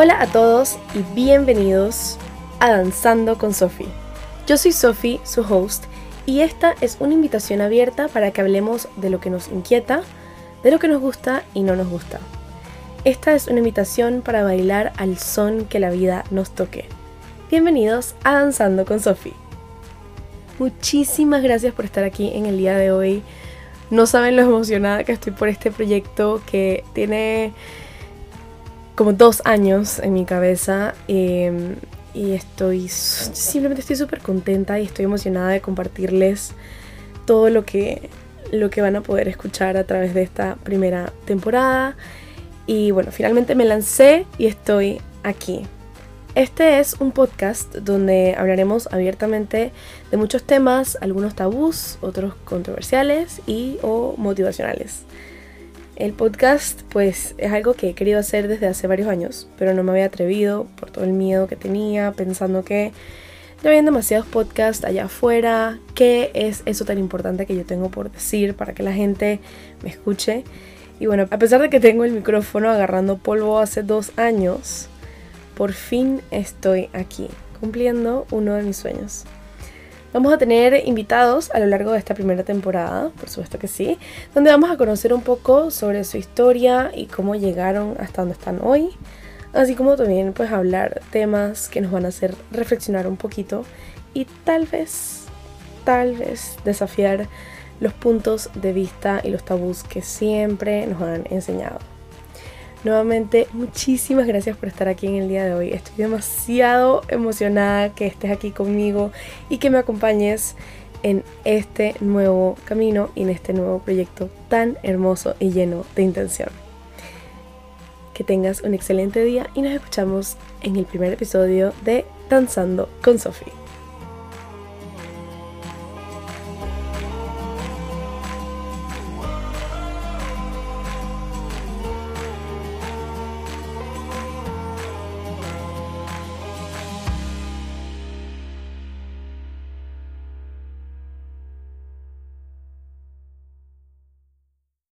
Hola a todos y bienvenidos a Danzando con Sophie. Yo soy Sophie, su host, y esta es una invitación abierta para que hablemos de lo que nos inquieta, de lo que nos gusta y no nos gusta. Esta es una invitación para bailar al son que la vida nos toque. Bienvenidos a Danzando con Sophie. Muchísimas gracias por estar aquí en el día de hoy. No saben lo emocionada que estoy por este proyecto que tiene como dos años en mi cabeza em, y estoy simplemente estoy súper contenta y estoy emocionada de compartirles todo lo que lo que van a poder escuchar a través de esta primera temporada. Y bueno finalmente me lancé y estoy aquí. Este es un podcast donde hablaremos abiertamente de muchos temas algunos tabús otros controversiales y o motivacionales el podcast pues es algo que he querido hacer desde hace varios años, pero no me había atrevido por todo el miedo que tenía, pensando que ya habían demasiados podcasts allá afuera, qué es eso tan importante que yo tengo por decir para que la gente me escuche. Y bueno, a pesar de que tengo el micrófono agarrando polvo hace dos años, por fin estoy aquí, cumpliendo uno de mis sueños. Vamos a tener invitados a lo largo de esta primera temporada, por supuesto que sí, donde vamos a conocer un poco sobre su historia y cómo llegaron hasta donde están hoy, así como también pues hablar temas que nos van a hacer reflexionar un poquito y tal vez, tal vez desafiar los puntos de vista y los tabús que siempre nos han enseñado. Nuevamente, muchísimas gracias por estar aquí en el día de hoy. Estoy demasiado emocionada que estés aquí conmigo y que me acompañes en este nuevo camino y en este nuevo proyecto tan hermoso y lleno de intención. Que tengas un excelente día y nos escuchamos en el primer episodio de Danzando con Sophie.